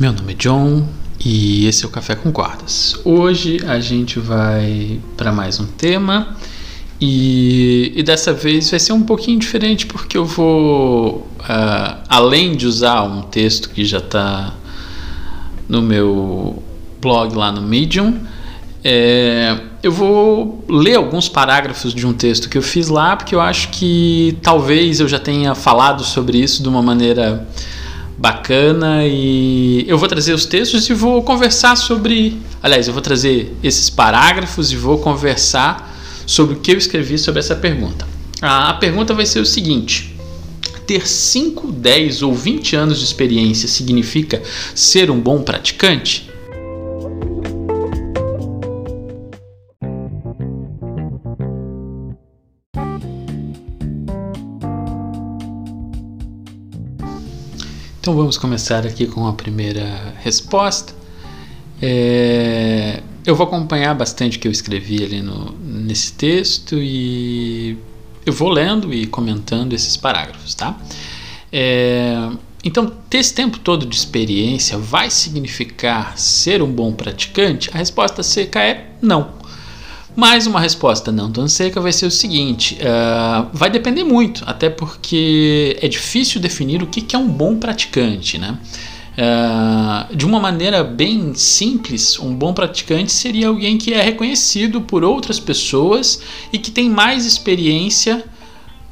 Meu nome é John e esse é o Café com Cordas. Hoje a gente vai para mais um tema e, e, dessa vez vai ser um pouquinho diferente porque eu vou, uh, além de usar um texto que já está no meu blog lá no Medium, é, eu vou ler alguns parágrafos de um texto que eu fiz lá porque eu acho que talvez eu já tenha falado sobre isso de uma maneira bacana e eu vou trazer os textos e vou conversar sobre. Aliás, eu vou trazer esses parágrafos e vou conversar sobre o que eu escrevi sobre essa pergunta. A pergunta vai ser o seguinte: ter 5, 10 ou 20 anos de experiência significa ser um bom praticante? Então vamos começar aqui com a primeira resposta. É, eu vou acompanhar bastante o que eu escrevi ali no, nesse texto e eu vou lendo e comentando esses parágrafos, tá? É, então, ter esse tempo todo de experiência vai significar ser um bom praticante? A resposta seca é não. Mas uma resposta não tão seca vai ser o seguinte: uh, vai depender muito, até porque é difícil definir o que, que é um bom praticante, né? Uh, de uma maneira bem simples, um bom praticante seria alguém que é reconhecido por outras pessoas e que tem mais experiência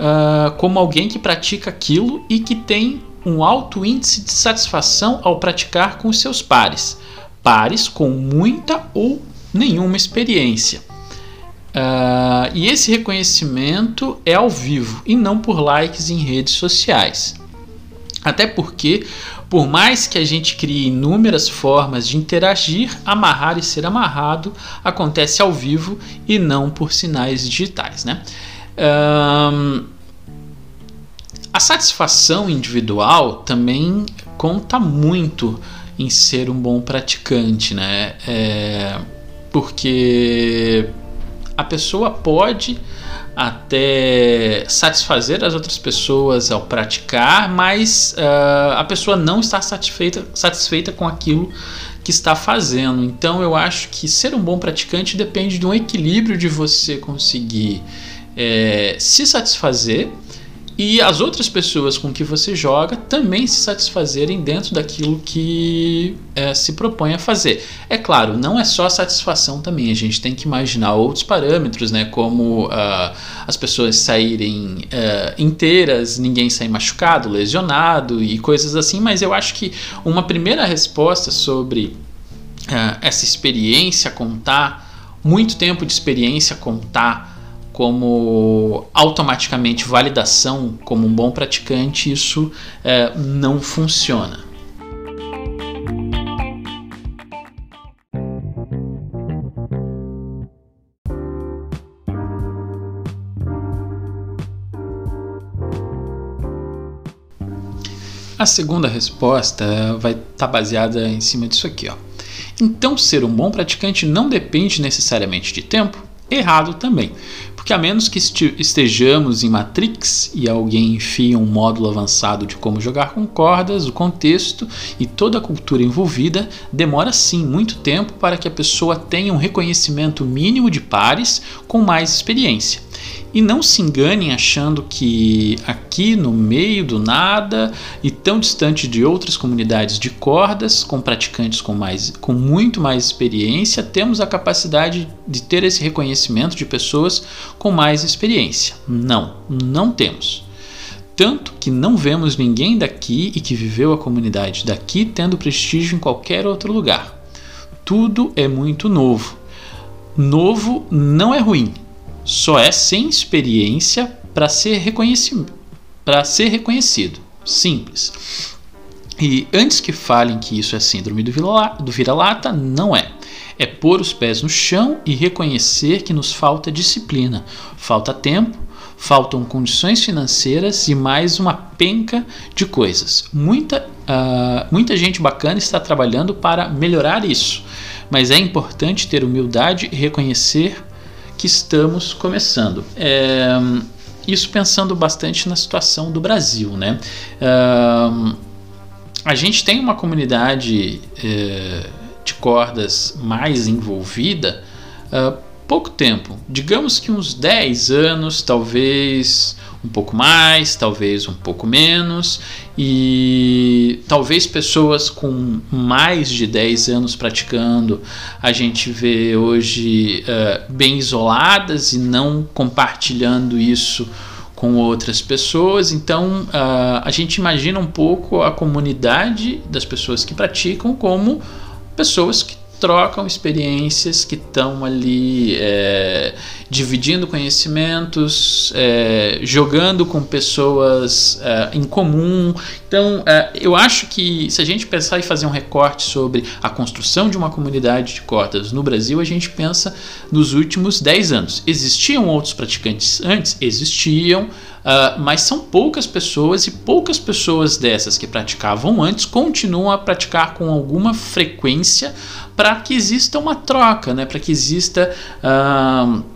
uh, como alguém que pratica aquilo e que tem um alto índice de satisfação ao praticar com seus pares, pares com muita ou nenhuma experiência. Uh, e esse reconhecimento é ao vivo e não por likes em redes sociais. Até porque, por mais que a gente crie inúmeras formas de interagir, amarrar e ser amarrado acontece ao vivo e não por sinais digitais. Né? A satisfação individual também conta muito em ser um bom praticante, né? É, porque a pessoa pode até satisfazer as outras pessoas ao praticar, mas uh, a pessoa não está satisfeita, satisfeita com aquilo que está fazendo. Então eu acho que ser um bom praticante depende de um equilíbrio de você conseguir é, se satisfazer e as outras pessoas com que você joga também se satisfazerem dentro daquilo que é, se propõe a fazer. É claro, não é só satisfação também, a gente tem que imaginar outros parâmetros, né, como uh, as pessoas saírem uh, inteiras, ninguém sair machucado, lesionado e coisas assim, mas eu acho que uma primeira resposta sobre uh, essa experiência contar, muito tempo de experiência contar como automaticamente validação como um bom praticante, isso é, não funciona. A segunda resposta vai estar tá baseada em cima disso aqui. Ó. Então, ser um bom praticante não depende necessariamente de tempo? Errado também. Porque a menos que estejamos em Matrix e alguém enfia um módulo avançado de como jogar com cordas, o contexto e toda a cultura envolvida demora sim muito tempo para que a pessoa tenha um reconhecimento mínimo de pares com mais experiência. E não se enganem achando que aqui no meio do nada e tão distante de outras comunidades de cordas, com praticantes com, mais, com muito mais experiência, temos a capacidade de ter esse reconhecimento de pessoas com mais experiência. Não, não temos. Tanto que não vemos ninguém daqui e que viveu a comunidade daqui tendo prestígio em qualquer outro lugar. Tudo é muito novo. Novo não é ruim, só é sem experiência para ser ser reconhecido. Simples. E antes que falem que isso é síndrome do vira-lata, não é. É pôr os pés no chão e reconhecer que nos falta disciplina, falta tempo, faltam condições financeiras e mais uma penca de coisas. Muita, uh, muita gente bacana está trabalhando para melhorar isso, mas é importante ter humildade e reconhecer que estamos começando. É, isso pensando bastante na situação do Brasil, né? a gente tem uma comunidade é, de cordas mais envolvida há pouco tempo, digamos que uns 10 anos, talvez um pouco mais, talvez um pouco menos, e talvez pessoas com mais de 10 anos praticando a gente vê hoje uh, bem isoladas e não compartilhando isso com outras pessoas. Então uh, a gente imagina um pouco a comunidade das pessoas que praticam como pessoas que trocam experiências, que estão ali é, dividindo conhecimentos, é, jogando com pessoas é, em comum. Então, é, eu acho que se a gente pensar e fazer um recorte sobre a construção de uma comunidade de cotas no Brasil, a gente pensa nos últimos 10 anos. Existiam outros praticantes antes? Existiam. Uh, mas são poucas pessoas e poucas pessoas dessas que praticavam antes continuam a praticar com alguma frequência para que exista uma troca, né? para que exista. Uh,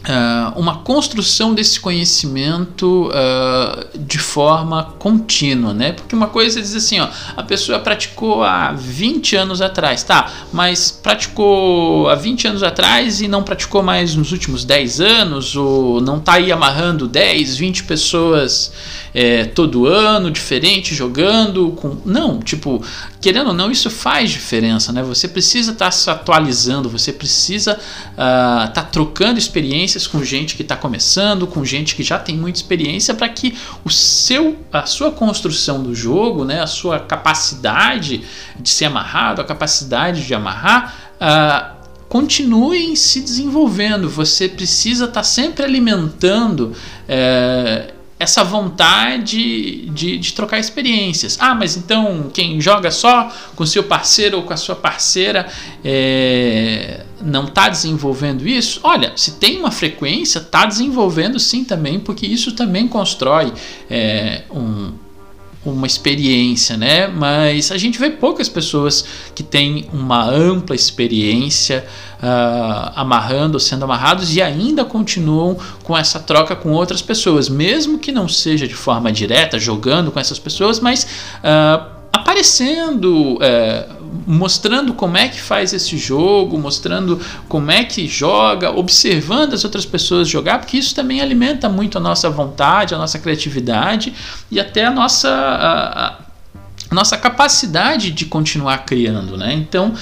Uh, uma construção desse conhecimento uh, de forma contínua, né? Porque uma coisa dizer assim, ó, a pessoa praticou há 20 anos atrás, tá, mas praticou há 20 anos atrás e não praticou mais nos últimos 10 anos, ou não tá aí amarrando 10, 20 pessoas é, todo ano, diferente, jogando com. Não, tipo, querendo ou não, isso faz diferença, né? Você precisa estar tá se atualizando, você precisa estar uh, tá trocando experiências com gente que está começando, com gente que já tem muita experiência, para que o seu, a sua construção do jogo, né, a sua capacidade de ser amarrado, a capacidade de amarrar. Uh, continuem se desenvolvendo. Você precisa estar tá sempre alimentando é, essa vontade de, de, trocar experiências. Ah, mas então quem joga só com seu parceiro ou com a sua parceira é, não está desenvolvendo isso? Olha, se tem uma frequência, está desenvolvendo sim também, porque isso também constrói é, um uma experiência, né? Mas a gente vê poucas pessoas que têm uma ampla experiência uh, amarrando, sendo amarrados e ainda continuam com essa troca com outras pessoas, mesmo que não seja de forma direta, jogando com essas pessoas, mas uh, aparecendo. Uh, mostrando como é que faz esse jogo, mostrando como é que joga, observando as outras pessoas jogar, porque isso também alimenta muito a nossa vontade, a nossa criatividade e até a nossa. A, a, nossa capacidade de continuar criando, né? Então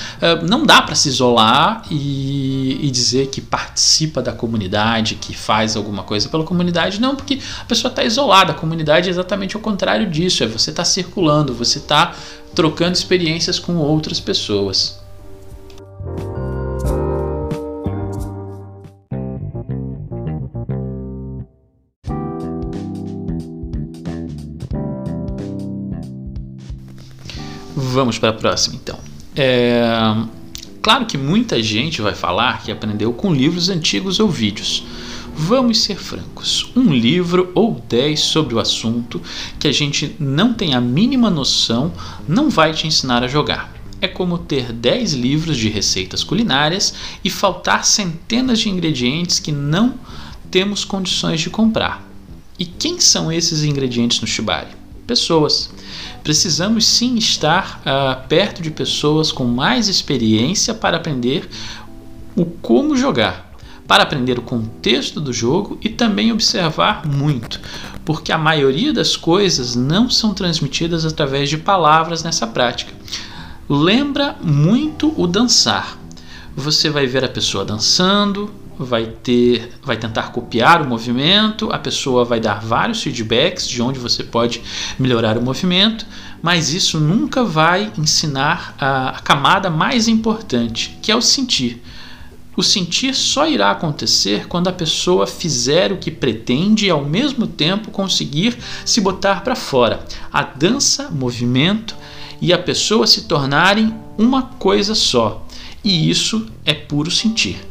não dá para se isolar e, e, dizer que participa da comunidade, que faz alguma coisa pela comunidade, não, porque a pessoa está isolada. A comunidade é exatamente o contrário disso, é você está circulando, você está trocando experiências com outras pessoas. Vamos para a próxima então. É... Claro que muita gente vai falar que aprendeu com livros antigos ou vídeos. Vamos ser francos, um livro ou dez sobre o assunto que a gente não tem a mínima noção não vai te ensinar a jogar. É como ter 10 livros de receitas culinárias e faltar centenas de ingredientes que não temos condições de comprar. E quem são esses ingredientes no Shibari? Pessoas. Precisamos sim estar uh, perto de pessoas com mais experiência para aprender o como jogar para aprender o contexto do jogo e também observar muito, porque a maioria das coisas não são transmitidas através de palavras nessa prática. Lembra muito o dançar. Você vai ver a pessoa dançando, vai ter, vai tentar copiar o movimento, a pessoa vai dar vários feedbacks de onde você pode melhorar o movimento, mas isso nunca vai ensinar a, a camada mais importante, que é o sentir. O sentir só irá acontecer quando a pessoa fizer o que pretende e ao mesmo tempo conseguir se botar para fora. A dança, movimento e a pessoa se tornarem uma coisa só. E isso é puro sentir.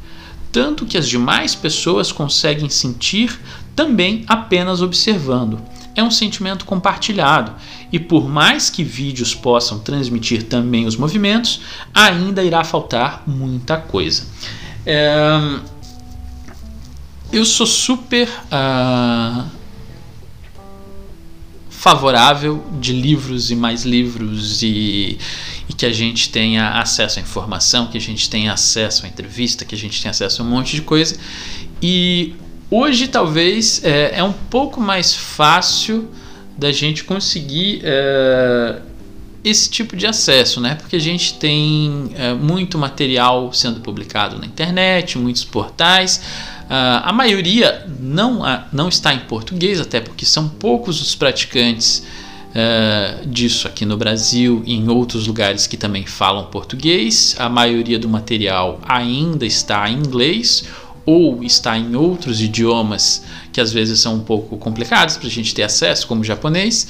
Tanto que as demais pessoas conseguem sentir também apenas observando. É um sentimento compartilhado, e por mais que vídeos possam transmitir também os movimentos, ainda irá faltar muita coisa. É, eu sou super uh, favorável de livros e mais livros e, que a gente tenha acesso à informação, que a gente tenha acesso à entrevista, que a gente tenha acesso a um monte de coisa. E hoje talvez é, é um pouco mais fácil da gente conseguir é, esse tipo de acesso, né? Porque a gente tem é, muito material sendo publicado na internet, muitos portais. Uh, a maioria não, uh, não está em português, até porque são poucos os praticantes uh, disso aqui no Brasil e em outros lugares que também falam português. A maioria do material ainda está em inglês ou está em outros idiomas que às vezes são um pouco complicados para a gente ter acesso, como o japonês.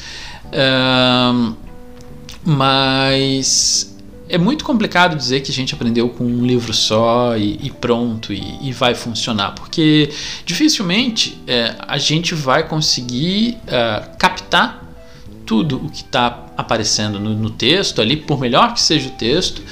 mas é muito complicado dizer que a gente aprendeu com um livro só e, e pronto e, e, vai funcionar, porque dificilmente é, a gente vai conseguir uh, captar tudo o que está aparecendo no, no, texto ali, por melhor que seja o texto,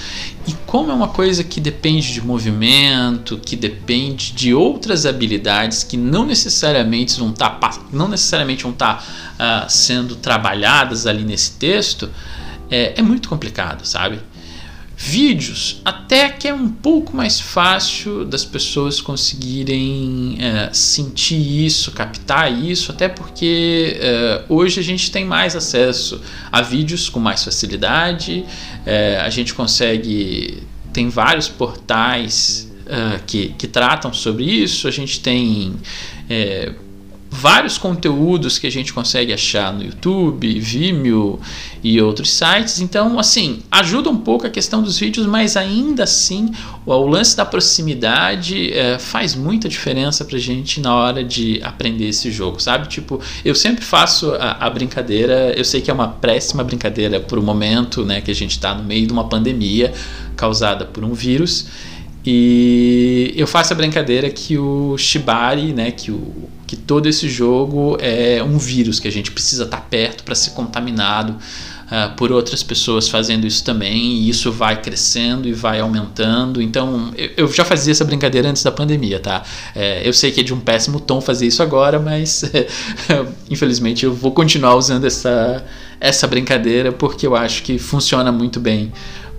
e como é uma coisa que depende de movimento, que depende de outras habilidades que não necessariamente vão estar tá, não necessariamente vão estar tá, uh, sendo trabalhadas ali nesse texto, é, é muito complicado, sabe? Vídeos, até que é um pouco mais fácil das pessoas conseguirem é, sentir isso, captar isso, até porque é, hoje a gente tem mais acesso a vídeos com mais facilidade, é, a gente consegue. Tem vários portais que, que tratam sobre isso, a gente tem é, vários conteúdos que a gente consegue achar no YouTube, Vimeo e outros sites. Então, assim, ajuda um pouco a questão dos vídeos, mas ainda assim o, lance da proximidade é, faz muita diferença pra gente na hora de aprender esse jogo, sabe? Tipo, eu sempre faço a, a brincadeira, eu sei que é uma péssima brincadeira por um momento, né, que a gente está no meio de uma pandemia causada por um vírus. E eu faço a brincadeira que o Shibari, né, que, o, que todo esse jogo é um vírus que a gente precisa estar perto para ser contaminado uh, por outras pessoas fazendo isso também, e isso vai crescendo e vai aumentando. Então, eu, eu já fazia essa brincadeira antes da pandemia, tá? É, eu sei que é de um péssimo tom fazer isso agora, mas infelizmente eu vou continuar usando essa, essa brincadeira porque eu acho que funciona muito bem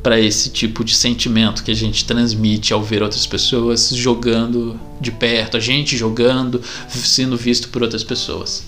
para esse tipo de sentimento que a gente transmite ao ver outras pessoas jogando de perto, a gente jogando, sendo visto por outras pessoas.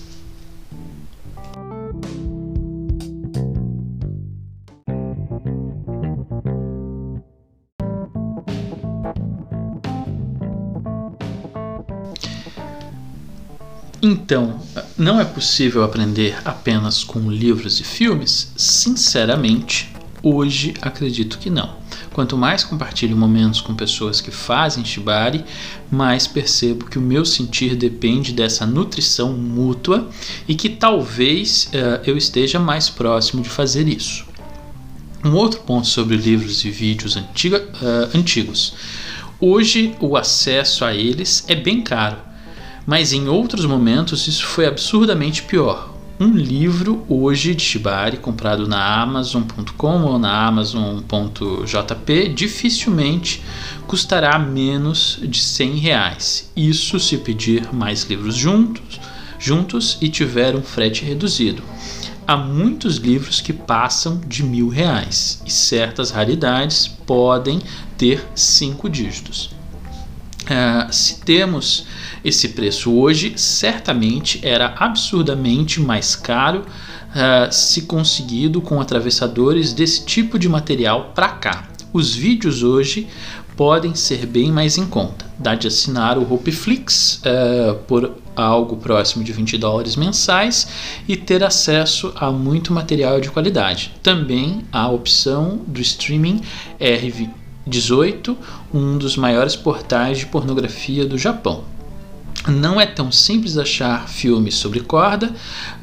Então, não é possível aprender apenas com livros e filmes? Sinceramente, Hoje acredito que não. Quanto mais compartilho momentos com pessoas que fazem shibari, mais percebo que o meu sentir depende dessa nutrição mútua e que talvez uh, eu esteja mais próximo de fazer isso. Um outro ponto sobre livros e vídeos uh, antigos. Hoje o acesso a eles é bem caro, mas em outros momentos isso foi absurdamente pior um livro hoje de Shibari comprado na Amazon.com ou na Amazon.jp dificilmente custará menos de 100 reais. Isso se pedir mais livros juntos, juntos e tiver um frete reduzido. Há muitos livros que passam de mil reais e certas raridades podem ter cinco dígitos. Uh, se temos esse preço hoje, certamente era absurdamente mais caro uh, se conseguido com atravessadores desse tipo de material para cá. Os vídeos hoje podem ser bem mais em conta. Dá de assinar o Hopeflix uh, por algo próximo de 20 dólares mensais e ter acesso a muito material de qualidade. Também a opção do streaming RV 18, um dos maiores portais de pornografia do Japão. Não é tão simples achar filmes sobre corda,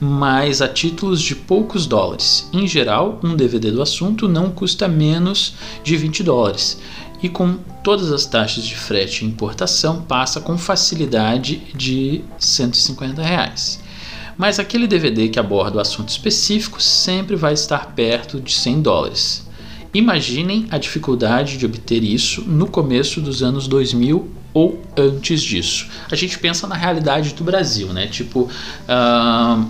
mas a títulos de poucos dólares. Em geral, um DVD do assunto não custa menos de 20 dólares e com todas as taxas de frete e importação passa com facilidade de 150 reais. Mas aquele DVD que aborda o assunto específico sempre vai estar perto de 100 dólares. Imaginem a dificuldade de obter isso no começo dos anos 2000 ou antes disso. A gente pensa na realidade do Brasil, né? Tipo, uh,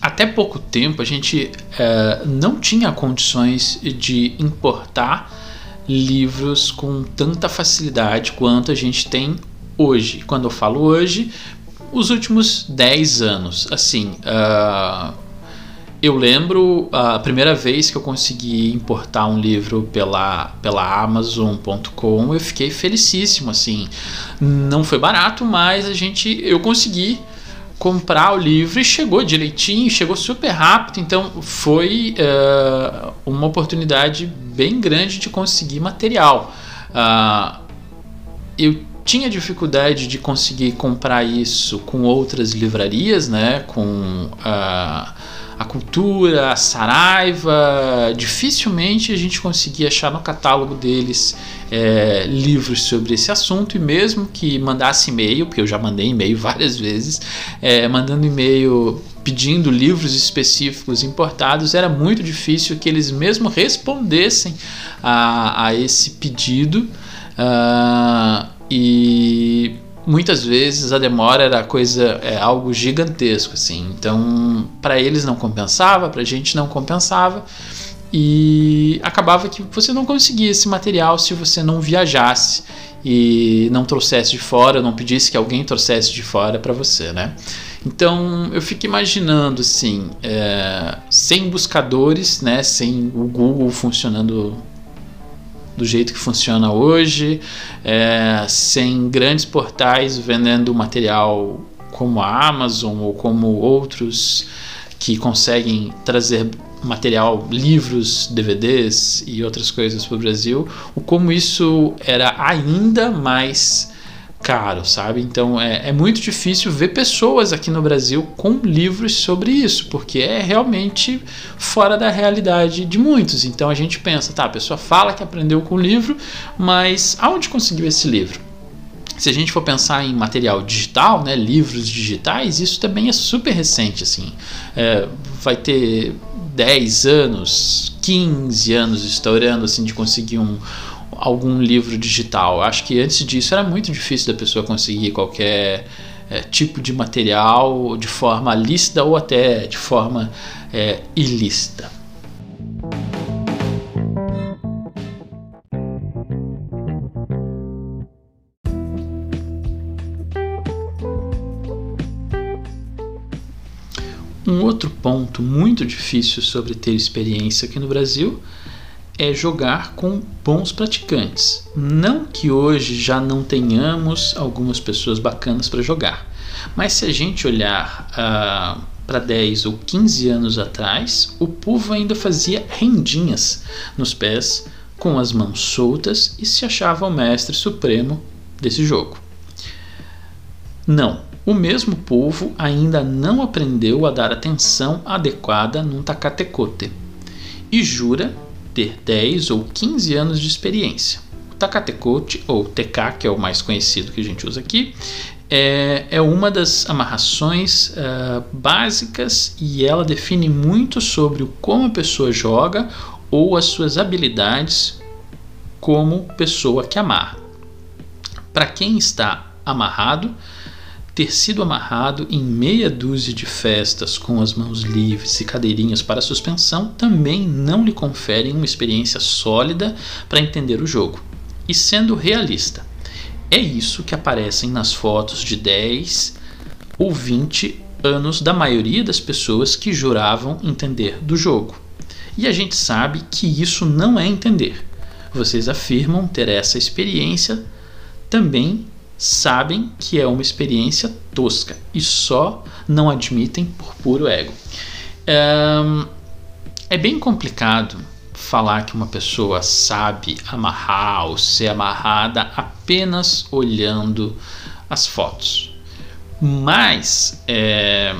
até pouco tempo a gente uh, não tinha condições de importar livros com tanta facilidade quanto a gente tem hoje. Quando eu falo hoje, os últimos 10 anos. Assim, uh, eu lembro a primeira vez que eu consegui importar um livro pela, pela Amazon.com, eu fiquei felicíssimo. Assim, não foi barato, mas a gente, eu consegui comprar o livro e chegou direitinho, chegou super rápido, então foi uh, uma oportunidade bem grande de conseguir material. Uh, eu tinha dificuldade de conseguir comprar isso com outras livrarias, né? Com uh, a Cultura, a Saraiva. Dificilmente a gente conseguia achar no catálogo deles é, livros sobre esse assunto e mesmo que mandasse e-mail, porque eu já mandei e-mail várias vezes, é, mandando e-mail pedindo livros específicos importados, era muito difícil que eles mesmo respondessem a, a esse pedido. Uh, e muitas vezes a demora era coisa é algo gigantesco assim. Então para eles não compensava para a gente não compensava. E acabava que você não conseguia esse material se você não viajasse e não trouxesse de fora não pedisse que alguém trouxesse de fora para você né? Então eu fico imaginando assim é, sem buscadores né sem o Google funcionando do jeito que funciona hoje, é, sem grandes portais vendendo material como a Amazon ou como outros que conseguem trazer material, livros, DVDs e outras coisas para o Brasil, o como isso era ainda mais caro, sabe? Então é, é, muito difícil ver pessoas aqui no Brasil com livros sobre isso, porque é realmente fora da realidade de muitos. Então a gente pensa, tá, a pessoa fala que aprendeu com o livro, mas aonde conseguiu esse livro? Se a gente for pensar em material digital, né, livros digitais, isso também é super recente, assim. É, vai ter 10 anos, 15 anos estourando, assim, de conseguir um, algum livro digital. Acho que antes disso era muito difícil da pessoa conseguir qualquer é, tipo de material de forma lícita ou até de forma é, ilícita. Um outro ponto muito difícil sobre ter experiência aqui no Brasil é jogar com bons praticantes. Não que hoje já não tenhamos algumas pessoas bacanas para jogar, mas se a gente olhar ah, para 10 ou 15 anos atrás, o povo ainda fazia rendinhas nos pés com as mãos soltas e se achava o mestre supremo desse jogo. Não, o mesmo povo ainda não aprendeu a dar atenção adequada num tacatecote e jura ter 10 ou 15 anos de experiência. O Takatekote, ou TK, que é o mais conhecido que a gente usa aqui, é, é uma das amarrações uh, básicas e ela define muito sobre como a pessoa joga ou as suas habilidades como pessoa que amarra. Para quem está amarrado, ter sido amarrado em meia dúzia de festas com as mãos livres e cadeirinhas para suspensão também não lhe conferem uma experiência sólida para entender o jogo. E sendo realista, é isso que aparecem nas fotos de 10 ou 20 anos da maioria das pessoas que juravam entender do jogo. E a gente sabe que isso não é entender. Vocês afirmam ter essa experiência também sabem que é uma experiência tosca e só não admitem por puro ego. É, bem complicado falar que uma pessoa sabe amarrar ou ser amarrada apenas olhando as fotos. Mas é,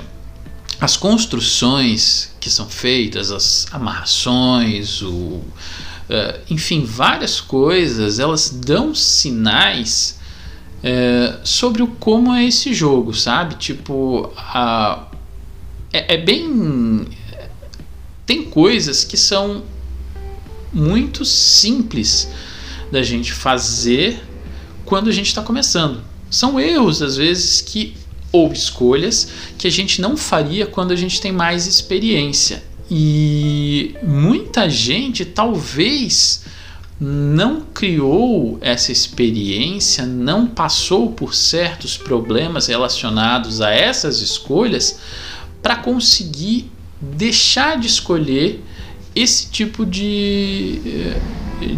as construções que são feitas, as amarrações, o, uh, enfim, várias coisas, elas dão sinais é, sobre o como é esse jogo, sabe? Tipo, a, é, é bem. Tem coisas que são muito simples da gente fazer quando a gente está começando. São erros, às vezes, que ou escolhas que a gente não faria quando a gente tem mais experiência. E muita gente talvez não criou essa experiência, não passou por certos problemas relacionados a essas escolhas para conseguir deixar de escolher esse tipo de, eh,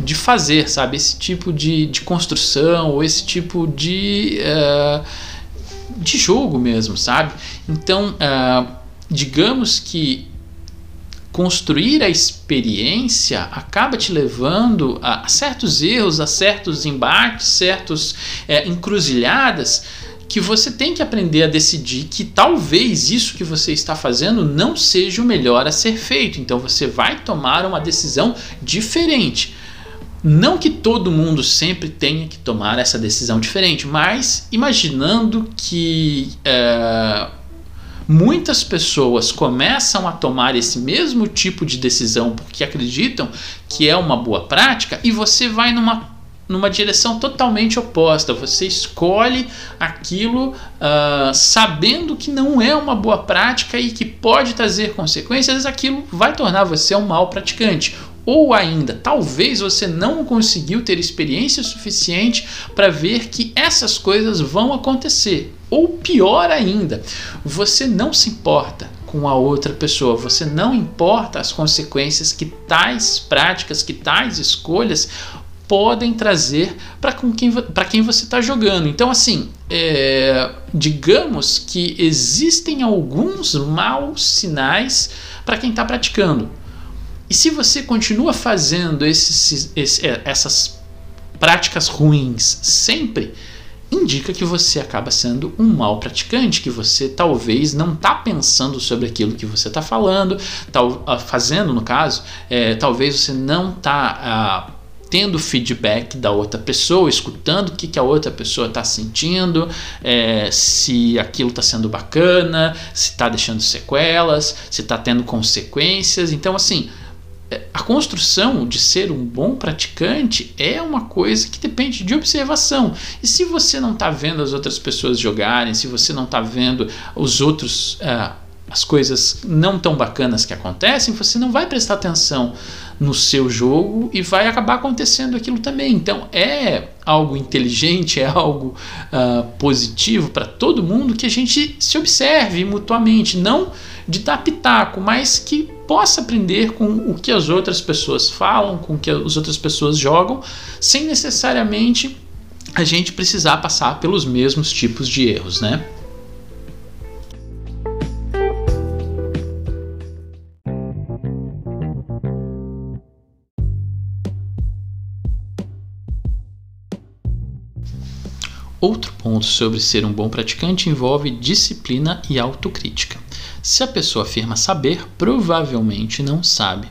de fazer, sabe? Esse tipo de, de construção ou esse tipo de, uh, de jogo mesmo, sabe? Então, uh, digamos que construir a experiência acaba te levando a certos erros, a certos embates, certos é, encruzilhadas que você tem que aprender a decidir que talvez isso que você está fazendo não seja o melhor a ser feito. Então você vai tomar uma decisão diferente. Não que todo mundo sempre tenha que tomar essa decisão diferente, mas imaginando que é, muitas pessoas começam a tomar esse mesmo tipo de decisão porque acreditam que é uma boa prática e você vai numa numa direção totalmente oposta. Você escolhe aquilo uh, sabendo que não é uma boa prática e que pode trazer consequências, aquilo vai tornar você um mau praticante. Ou ainda, talvez você não conseguiu ter experiência suficiente para ver que essas coisas vão acontecer. Ou pior ainda, você não se importa com a outra pessoa, você não importa as consequências que tais práticas, que tais escolhas podem trazer para quem, quem você está jogando. Então, assim, é, digamos que existem alguns maus sinais para quem está praticando. E se você continua fazendo esses, esses, essas práticas ruins sempre, indica que você acaba sendo um mau praticante, que você talvez não está pensando sobre aquilo que você está falando, ah, fazendo no caso, é, talvez você não está ah, tendo feedback da outra pessoa, escutando o que, que a outra pessoa está sentindo, é, se aquilo está sendo bacana, se está deixando sequelas, se está tendo consequências. Então, assim, a construção de ser um bom praticante é uma coisa que depende de observação. E se você não está vendo as outras pessoas jogarem, se você não está vendo os outros. Uh, as coisas não tão bacanas que acontecem, você não vai prestar atenção no seu jogo e vai acabar acontecendo aquilo também. Então é algo inteligente, é algo uh, positivo para todo mundo que a gente se observe mutuamente, não de dar pitaco, mas que possa aprender com o que as outras pessoas falam, com o que as outras pessoas jogam, sem necessariamente a gente precisar passar pelos mesmos tipos de erros, né? Outro ponto sobre ser um bom praticante envolve disciplina e autocrítica. Se a pessoa afirma saber, provavelmente não sabe,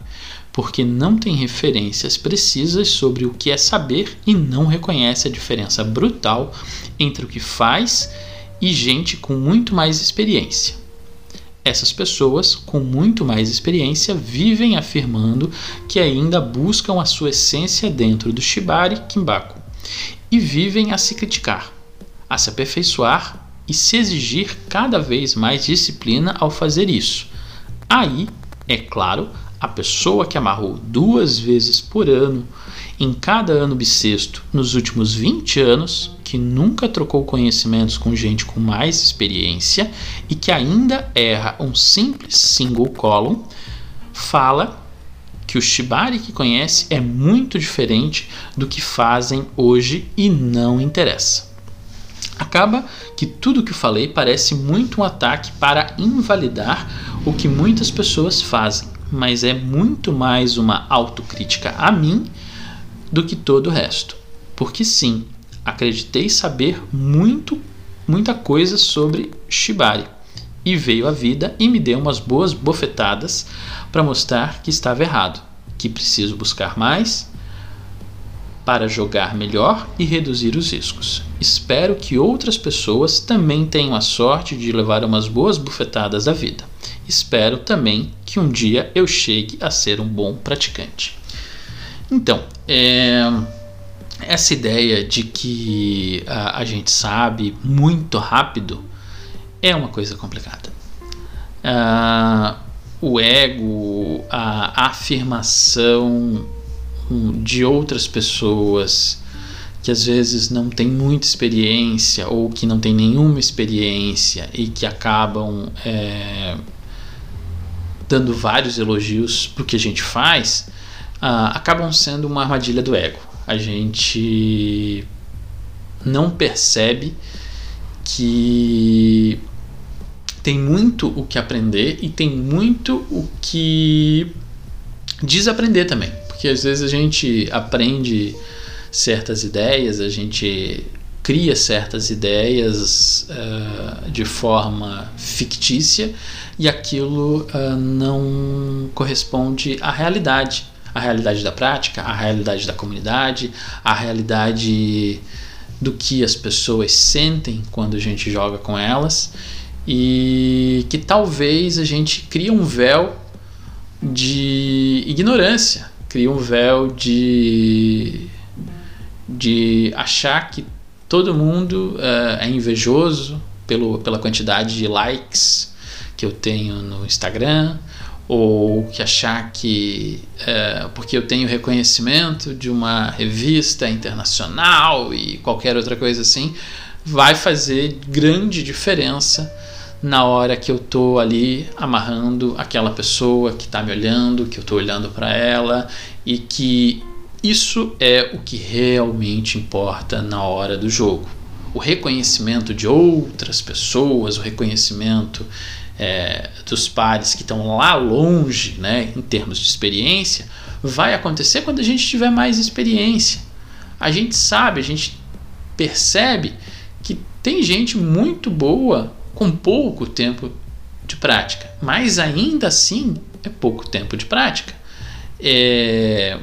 porque não tem referências precisas sobre o que é saber e não reconhece a diferença brutal entre o que faz e gente com muito mais experiência. Essas pessoas com muito mais experiência vivem afirmando que ainda buscam a sua essência dentro do Shibari Kimbaku e vivem a se criticar, a se aperfeiçoar e se exigir cada vez mais disciplina ao fazer isso. Aí, é claro, a pessoa que amarrou duas vezes por ano, em cada ano bissexto, nos últimos 20 anos, que nunca trocou conhecimentos com gente com mais experiência e que ainda erra um simples single column, fala que o Shibari que conhece é muito diferente do que fazem hoje e não interessa. Acaba que tudo que falei parece muito um ataque para invalidar o que muitas pessoas fazem, mas é muito mais uma autocrítica a mim do que todo o resto. Porque sim, acreditei saber muito, muita coisa sobre Shibari e veio a vida e me deu umas boas bofetadas para mostrar que estava errado, que preciso buscar mais para jogar melhor e reduzir os riscos. Espero que outras pessoas também tenham a sorte de levar umas boas bufetadas da vida. Espero também que um dia eu chegue a ser um bom praticante. Então, é, essa ideia de que a, a gente sabe muito rápido é uma coisa complicada. Uh, o ego, a afirmação de outras pessoas que às vezes não tem muita experiência ou que não tem nenhuma experiência e que acabam é, dando vários elogios para que a gente faz, uh, acabam sendo uma armadilha do ego. A gente não percebe que tem muito o que aprender e tem muito o que desaprender também. Porque às vezes a gente aprende certas ideias, a gente cria certas ideias uh, de forma fictícia e aquilo uh, não corresponde à realidade. A realidade da prática, a realidade da comunidade, a realidade do que as pessoas sentem quando a gente joga com elas e que talvez a gente crie um véu de ignorância, cria um véu de de achar que todo mundo uh, é invejoso pelo, pela quantidade de likes que eu tenho no Instagram, ou que achar que uh, porque eu tenho reconhecimento de uma revista internacional e qualquer outra coisa assim, vai fazer grande diferença na hora que eu tô ali amarrando aquela pessoa que está me olhando, que eu tô olhando para ela e que isso é o que realmente importa na hora do jogo. O reconhecimento de outras pessoas, o reconhecimento é, dos pares que estão lá longe, né, em termos de experiência, vai acontecer quando a gente tiver mais experiência. A gente sabe, a gente percebe que tem gente muito boa com pouco tempo de prática, mas ainda assim é pouco tempo de prática. É,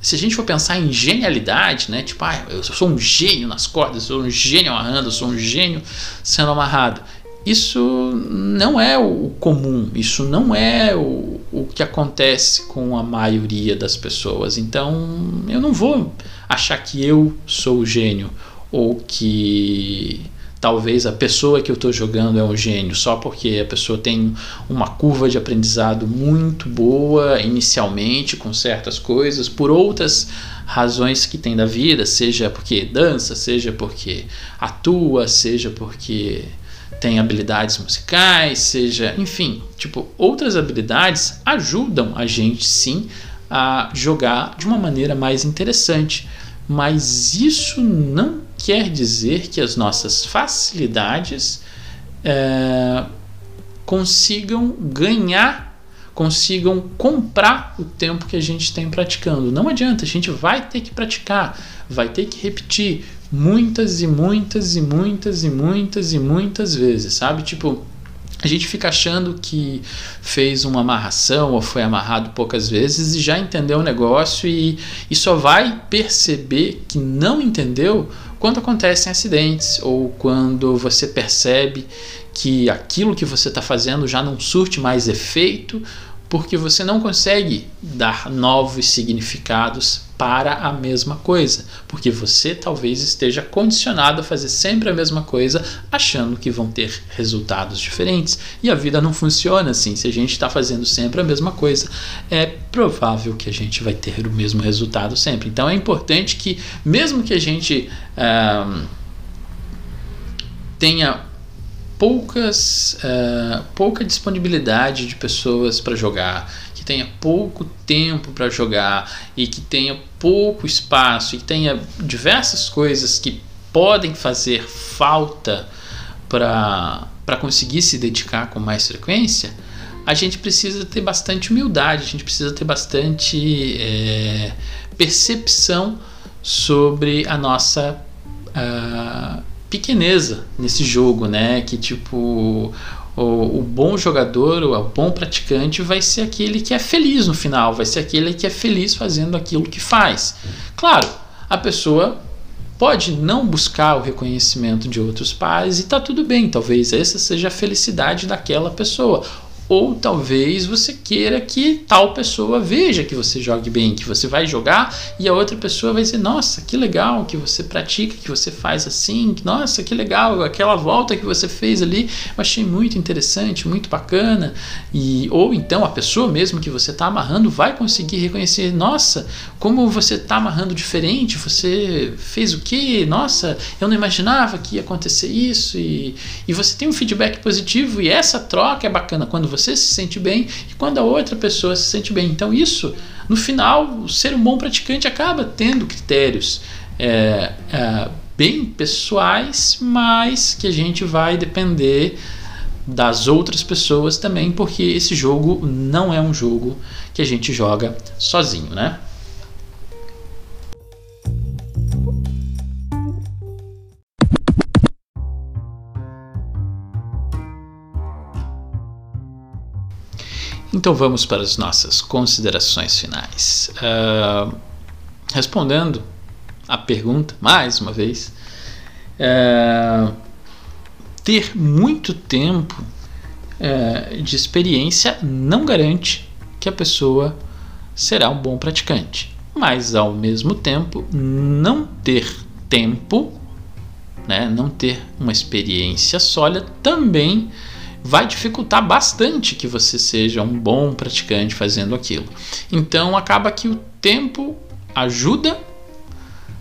se a gente for pensar em genialidade, né? Tipo, ah, eu sou um gênio nas cordas, eu sou um gênio amarrando, eu sou um gênio sendo amarrado. Isso não é o comum, isso não é o, o que acontece com a maioria das pessoas. Então, eu não vou achar que eu sou o gênio ou que talvez a pessoa que eu estou jogando é um gênio só porque a pessoa tem uma curva de aprendizado muito boa inicialmente com certas coisas, por outras razões que tem da vida, seja porque dança, seja porque atua, seja porque tem habilidades musicais, seja, enfim, tipo, outras habilidades ajudam a gente sim a jogar de uma maneira mais interessante. Mas isso não quer dizer que as nossas facilidades é, consigam ganhar, consigam comprar o tempo que a gente tem praticando. Não adianta, a gente vai ter que praticar, vai ter que repetir muitas e muitas e muitas e muitas e muitas vezes, sabe? Tipo, a gente fica achando que fez uma amarração ou foi amarrado poucas vezes e já entendeu o negócio e, e só vai perceber que não entendeu quando acontecem acidentes ou quando você percebe que aquilo que você está fazendo já não surte mais efeito porque você não consegue dar novos significados para a mesma coisa, porque você talvez esteja condicionado a fazer sempre a mesma coisa, achando que vão ter resultados diferentes. E a vida não funciona assim. Se a gente está fazendo sempre a mesma coisa, é provável que a gente vai ter o mesmo resultado sempre. Então é importante que, mesmo que a gente ah, tenha poucas, uh, pouca disponibilidade de pessoas para jogar, que tenha pouco tempo para jogar e que tenha pouco espaço e que tenha diversas coisas que podem fazer falta para conseguir se dedicar com mais frequência, a gente precisa ter bastante humildade, a gente precisa ter bastante é, percepção sobre a nossa. Uh, pequeneza nesse jogo, né? Que tipo o, o, bom jogador, o, bom praticante vai ser aquele que é feliz no final, vai ser aquele que é feliz fazendo aquilo que faz. Claro, a pessoa pode não buscar o reconhecimento de outros pares e tá tudo bem, talvez essa seja a felicidade daquela pessoa. Ou talvez você queira que tal pessoa veja que você jogue bem, que você vai jogar e a outra pessoa vai dizer: Nossa, que legal que você pratica, que você faz assim, nossa, que legal, aquela volta que você fez ali, eu achei muito interessante, muito bacana. E, ou então a pessoa mesmo que você está amarrando vai conseguir reconhecer: Nossa, como você está amarrando diferente, você fez o que? Nossa, eu não imaginava que ia acontecer isso. E, e você tem um feedback positivo e essa troca é bacana quando você se sente bem e quando a outra pessoa se sente bem. Então, isso, no final, ser um bom praticante acaba tendo critérios é, é, bem pessoais, mas que a gente vai depender das outras pessoas também, porque esse jogo não é um jogo que a gente joga sozinho, né? Então vamos para as nossas considerações finais. Uh, respondendo a pergunta, mais uma vez, uh, ter muito tempo uh, de experiência não garante que a pessoa será um bom praticante, mas ao mesmo tempo, não ter tempo, né, não ter uma experiência sólida também vai dificultar bastante que você seja um bom praticante fazendo aquilo. Então acaba que o tempo ajuda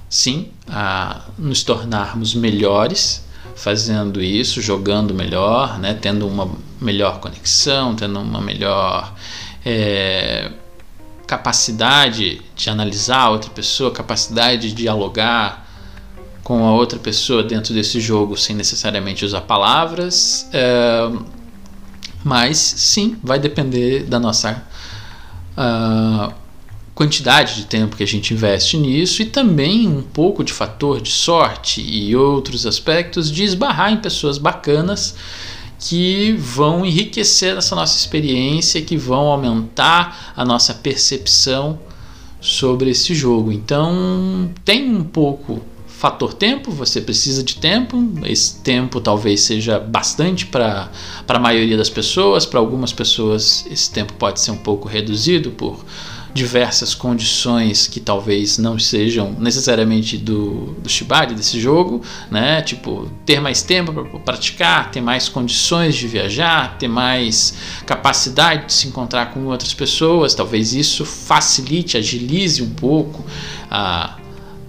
sim a nos tornarmos melhores fazendo isso, jogando melhor, né, tendo uma melhor conexão, tendo uma melhor é, capacidade de analisar a outra pessoa, capacidade de dialogar com a outra pessoa dentro desse jogo sem necessariamente usar palavras. É, mas sim, vai depender da nossa uh, quantidade de tempo que a gente investe nisso e também um pouco de fator de sorte e outros aspectos de esbarrar em pessoas bacanas que vão enriquecer essa nossa experiência, que vão aumentar a nossa percepção sobre esse jogo. Então, tem um pouco fator tempo, você precisa de tempo. Esse tempo talvez seja bastante para a maioria das pessoas, para algumas pessoas esse tempo pode ser um pouco reduzido por diversas condições que talvez não sejam necessariamente do, do Shibari, desse jogo, né? Tipo, ter mais tempo para praticar, ter mais condições de viajar, ter mais capacidade de se encontrar com outras pessoas, talvez isso facilite, agilize um pouco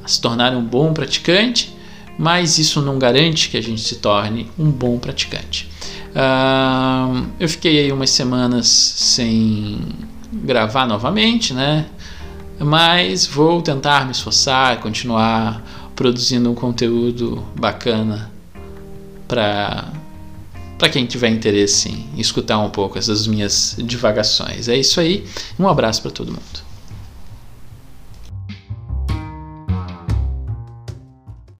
a se tornar um bom praticante, mas isso não garante que a gente se torne um bom praticante. Uh, eu fiquei aí umas semanas sem gravar novamente, né? Mas vou tentar me esforçar, continuar produzindo um conteúdo bacana para para quem tiver interesse em escutar um pouco essas minhas divagações. É isso aí. Um abraço para todo mundo.